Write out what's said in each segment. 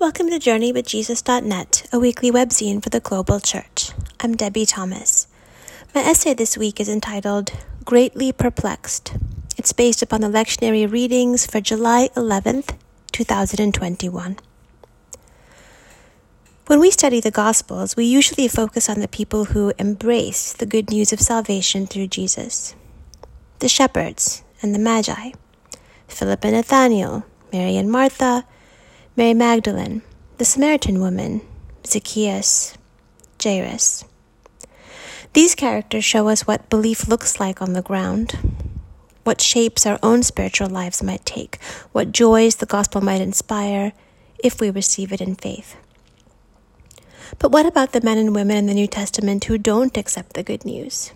Welcome to JourneyWithJesus.net, a weekly webzine for the global church. I'm Debie Thomas. My essay this week is entitled Greatly Perplexed. It's based upon the lectionary readings for July 11th, 2021. When we study the Gospels, we usually focus on the people who embrace the good news of salvation through Jesus the shepherds and the Magi, Philip and Nathanael, Mary and Martha, Mary Magdalene, the Samaritan woman, Zacchaeus, Jairus. These characters show us what belief looks like on the ground, what shapes our own spiritual lives might take, what joys the gospel might inspire if we receive it in faith. But what about the men and women in the New Testament who don't accept the good news?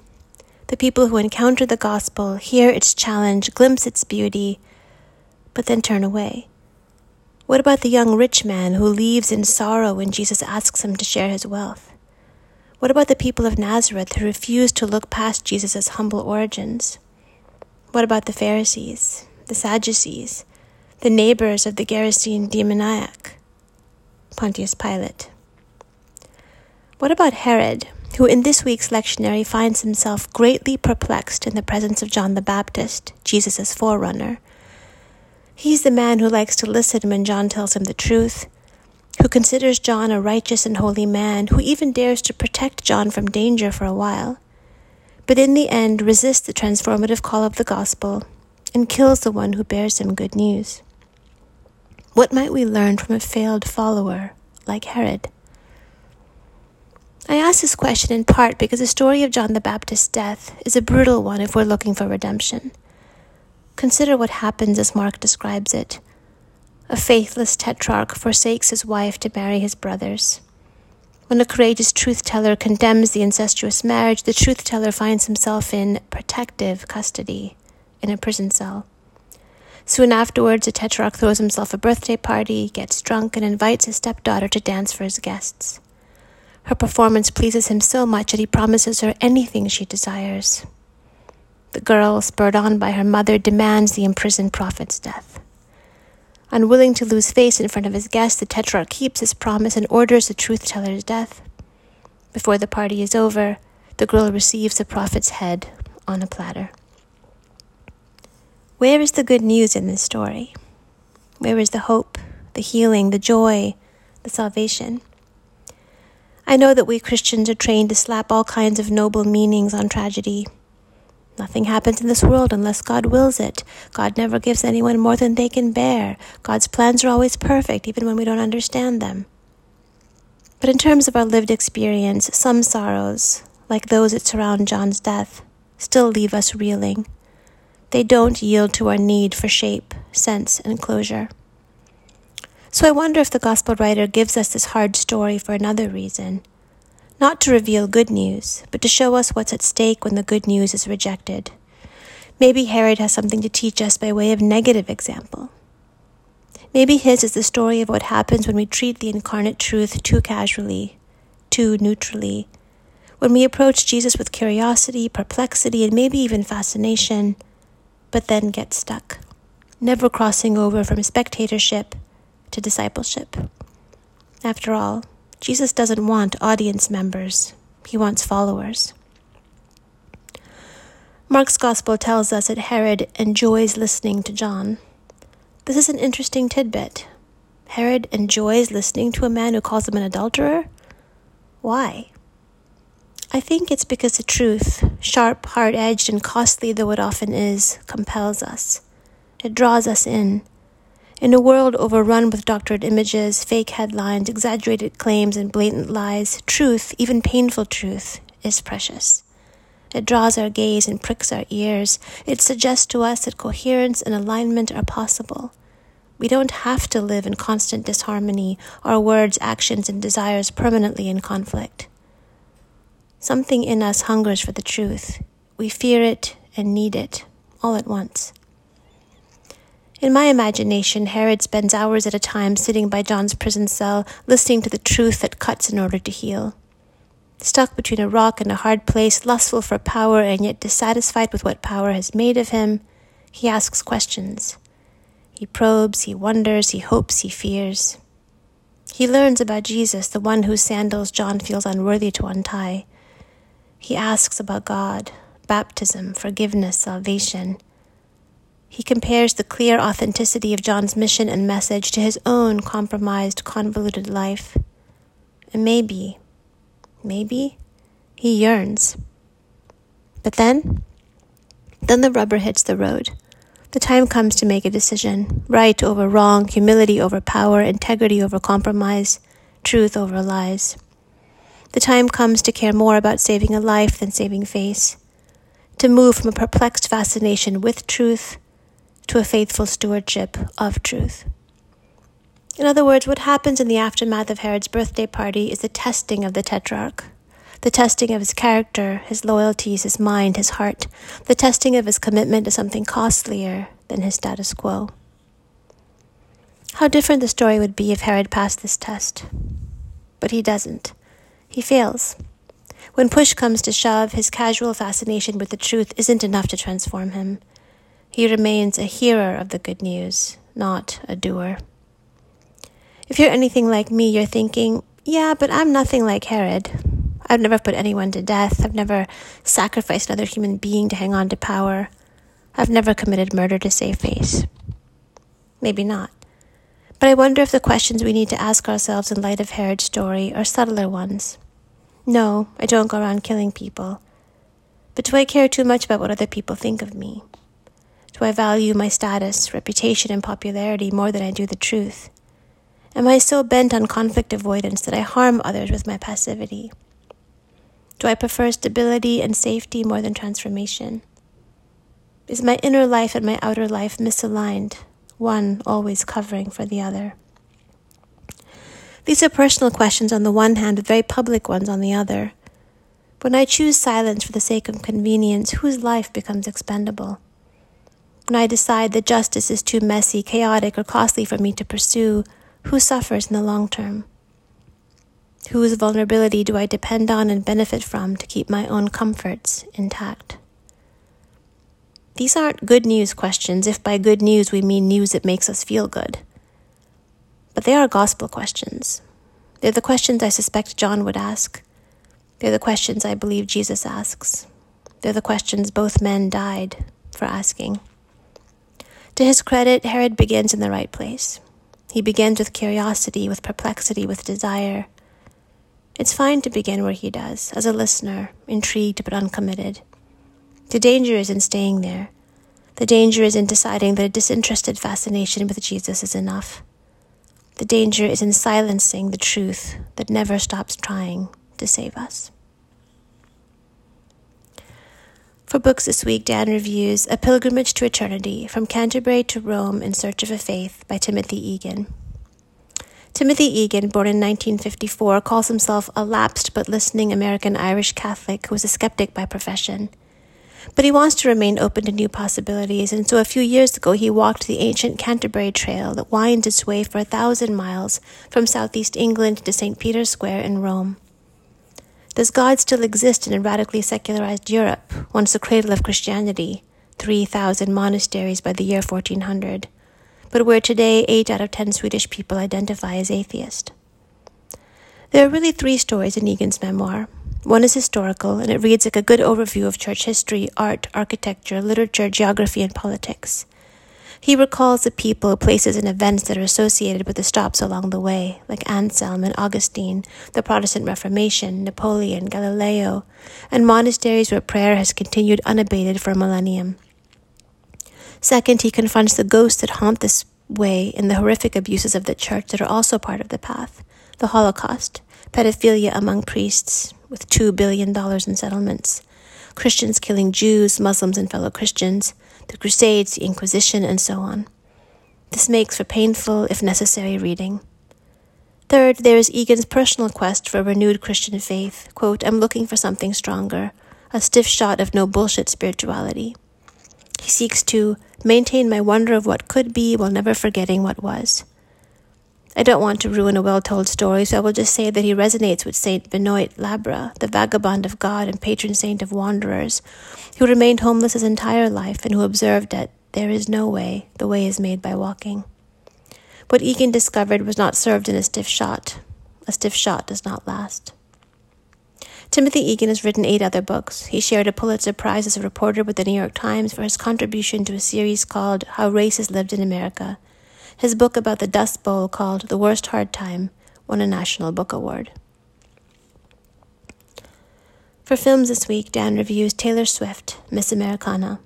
The people who encounter the gospel, hear its challenge, glimpse its beauty, but then turn away. What about the young rich man who leaves in sorrow when Jesus asks him to share his wealth? What about the people of Nazareth who refuse to look past Jesus' humble origins? What about the Pharisees, the Sadducees, the neighbors of the Gerasene demoniac, Pontius Pilate? What about Herod, who in this week's lectionary finds himself greatly perplexed in the presence of John the Baptist, Jesus' forerunner? He's the man who likes to listen when John tells him the truth, who considers John a righteous and holy man, who even dares to protect John from danger for a while, but in the end resists the transformative call of the gospel and kills the one who bears him good news. What might we learn from a failed follower like Herod? I ask this question in part because the story of John the Baptist's death is a brutal one if we're looking for redemption. Consider what happens as Mark describes it. A faithless tetrarch forsakes his wife to marry his brothers. When a courageous truth teller condemns the incestuous marriage, the truth teller finds himself in protective custody in a prison cell. Soon afterwards, the tetrarch throws himself a birthday party, gets drunk, and invites his stepdaughter to dance for his guests. Her performance pleases him so much that he promises her anything she desires. The girl, spurred on by her mother, demands the imprisoned prophet's death. Unwilling to lose face in front of his guests, the tetrarch keeps his promise and orders the truth teller's death. Before the party is over, the girl receives the prophet's head on a platter. Where is the good news in this story? Where is the hope, the healing, the joy, the salvation? I know that we Christians are trained to slap all kinds of noble meanings on tragedy Nothing happens in this world unless God wills it. God never gives anyone more than they can bear. God's plans are always perfect, even when we don't understand them. But in terms of our lived experience, some sorrows, like those that surround John's death, still leave us reeling. They don't yield to our need for shape, sense, and closure. So I wonder if the gospel writer gives us this hard story for another reason not to reveal good news, but to show us what's at stake when the good news is rejected. Maybe Herod has something to teach us by way of negative example. Maybe his is the story of what happens when we treat the incarnate truth too casually, too neutrally, when we approach Jesus with curiosity, perplexity, and maybe even fascination, but then get stuck, never crossing over from spectatorship to discipleship. After all, Jesus doesn't want audience members, he wants followers. Mark's Gospel tells us that Herod enjoys listening to John. This is an interesting tidbit. Herod enjoys listening to a man who calls him an adulterer? Why? I think it's because the truth, sharp, hard edged, and costly though it often is, compels us. It draws us in. In a world overrun with doctored images, fake headlines, exaggerated claims, and blatant lies, truth, even painful truth, is precious. It draws our gaze and pricks our ears. It suggests to us that coherence and alignment are possible. We don't have to live in constant disharmony, our words, actions, and desires permanently in conflict. Something in us hungers for the truth. We fear it and need it all at once. In my imagination, Herod spends hours at a time sitting by John's prison cell, listening to the truth that cuts in order to heal. Stuck between a rock and a hard place, lustful for power and yet dissatisfied with what power has made of him, he asks questions. He probes, he wonders, he hopes, he fears. He learns about Jesus, the one whose sandals John feels unworthy to untie. He asks about God, baptism, forgiveness, salvation. He compares the clear authenticity of John's mission and message to his own compromised, convoluted life. And maybe, maybe, he yearns. But then, then the rubber hits the road. The time comes to make a decision right over wrong, humility over power, integrity over compromise, truth over lies. The time comes to care more about saving a life than saving face, to move from a perplexed fascination with truth to a faithful stewardship of truth. In other words, what happens in the aftermath of Herod's birthday party is the testing of the tetrarch, the testing of his character, his loyalties, his mind, his heart, the testing of his commitment to something costlier than his status quo. How different the story would be if Herod passed this test. But he doesn't. He fails. When push comes to shove, his casual fascination with the truth isn't enough to transform him. He remains a hearer of the good news, not a doer. If you're anything like me, you're thinking, yeah, but I'm nothing like Herod. I've never put anyone to death. I've never sacrificed another human being to hang on to power. I've never committed murder to save face. Maybe not. But I wonder if the questions we need to ask ourselves in light of Herod's story are subtler ones. No, I don't go around killing people. But do I care too much about what other people think of me? Do I value my status, reputation, and popularity more than I do the truth? Am I so bent on conflict avoidance that I harm others with my passivity? Do I prefer stability and safety more than transformation? Is my inner life and my outer life misaligned, one always covering for the other? These are personal questions on the one hand, but very public ones on the other. When I choose silence for the sake of convenience, whose life becomes expendable? When I decide that justice is too messy, chaotic, or costly for me to pursue, who suffers in the long term? Whose vulnerability do I depend on and benefit from to keep my own comforts intact? These aren't good news questions, if by good news we mean news that makes us feel good. But they are gospel questions. They're the questions I suspect John would ask. They're the questions I believe Jesus asks. They're the questions both men died for asking. To his credit, Herod begins in the right place. He begins with curiosity, with perplexity, with desire. It's fine to begin where he does, as a listener, intrigued but uncommitted. The danger is in staying there. The danger is in deciding that a disinterested fascination with Jesus is enough. The danger is in silencing the truth that never stops trying to save us. For books this week, Dan reviews A Pilgrimage to Eternity From Canterbury to Rome in Search of a Faith by Timothy Egan. Timothy Egan, born in 1954, calls himself a lapsed but listening American Irish Catholic who is a skeptic by profession. But he wants to remain open to new possibilities, and so a few years ago he walked the ancient Canterbury Trail that winds its way for a thousand miles from southeast England to St. Peter's Square in Rome. Does God still exist in a radically secularized Europe, once the cradle of Christianity, 3,000 monasteries by the year 1400, but where today 8 out of 10 Swedish people identify as atheist? There are really three stories in Egan's memoir. One is historical, and it reads like a good overview of church history, art, architecture, literature, geography, and politics. He recalls the people, places, and events that are associated with the stops along the way, like Anselm and Augustine, the Protestant Reformation, Napoleon, Galileo, and monasteries where prayer has continued unabated for a millennium. Second, he confronts the ghosts that haunt this way in the horrific abuses of the church that are also part of the path the Holocaust, pedophilia among priests, with $2 billion in settlements, Christians killing Jews, Muslims, and fellow Christians, the Crusades, the Inquisition, and so on. This makes for painful, if necessary, reading. Third, there is Egan's personal quest for a renewed Christian faith. Quote, I'm looking for something stronger, a stiff shot of no bullshit spirituality. He seeks to maintain my wonder of what could be while never forgetting what was. I don't want to ruin a well told story, so I will just say that he resonates with Saint Benoit Labre, the vagabond of God and patron saint of wanderers, who remained homeless his entire life and who observed that there is no way, the way is made by walking. What Egan discovered was not served in a stiff shot. A stiff shot does not last. Timothy Egan has written eight other books. He shared a Pulitzer Prize as a reporter with the New York Times for his contribution to a series called How Race Is Lived in America. His book about the Dust Bowl, called The Worst Hard Time, won a National Book Award. For films this week, Dan reviews Taylor Swift, Miss Americana.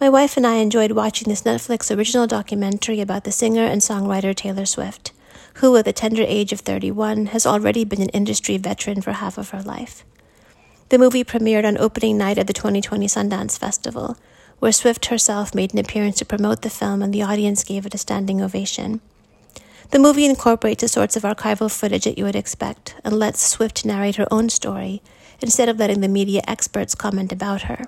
My wife and I enjoyed watching this Netflix original documentary about the singer and songwriter Taylor Swift who, at the tender age of 31, has already been an industry veteran for half of her life. The movie premiered on opening night of the 2020 Sundance Festival, where Swift herself made an appearance to promote the film and the audience gave it a standing ovation. The movie incorporates the sorts of archival footage that you would expect and lets Swift narrate her own story instead of letting the media experts comment about her.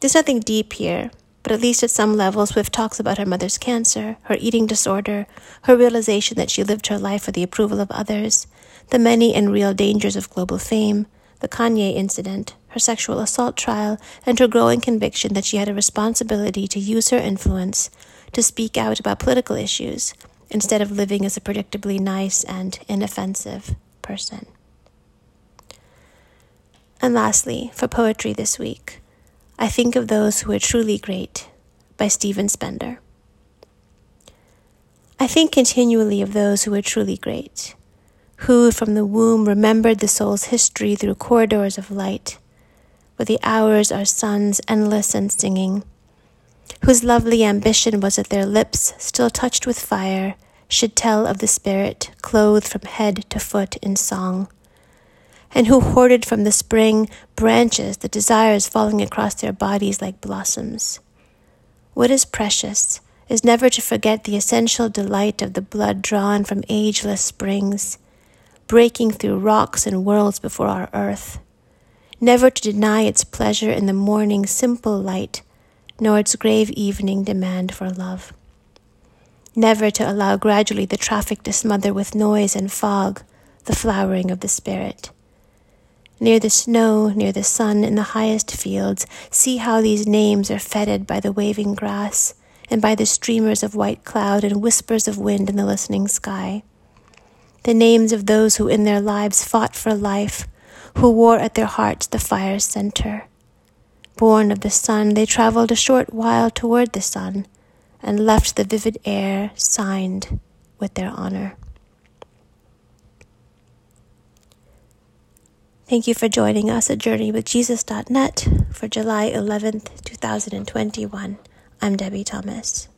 There's nothing deep here, but at least at some level, Swift talks about her mother's cancer, her eating disorder, her realization that she lived her life for the approval of others, the many and real dangers of global fame, the Kanye incident, her sexual assault trial, and her growing conviction that she had a responsibility to use her influence to speak out about political issues instead of living as a predictably nice and inoffensive person. And lastly, for poetry this week, I think of those who are truly great by Stephen Spender. I think continually of those who are truly great, who from the womb remembered the soul's history through corridors of light, where the hours are suns endless and singing, whose lovely ambition was that their lips, still touched with fire, should tell of the spirit clothed from head to foot in song and who hoarded from the spring branches, the desires falling across their bodies like blossoms. What is precious is never to forget the essential delight of the blood drawn from ageless springs, breaking through rocks and worlds before our earth, never to deny its pleasure in the morning simple light, nor its grave evening demand for love. Never to allow gradually the traffic to smother with noise and fog the flowering of the spirit near the snow, near the sun, in the highest fields, see how these names are fetid by the waving grass, and by the streamers of white cloud and whispers of wind in the listening sky. The names of those who in their lives fought for life, who wore at their hearts the fire's center. Born of the sun, they traveled a short while toward the sun, and left the vivid air signed with their honor. Thank you for joining us at JourneyWithJesus.net for July 11th, 2021. I'm Debie Thomas.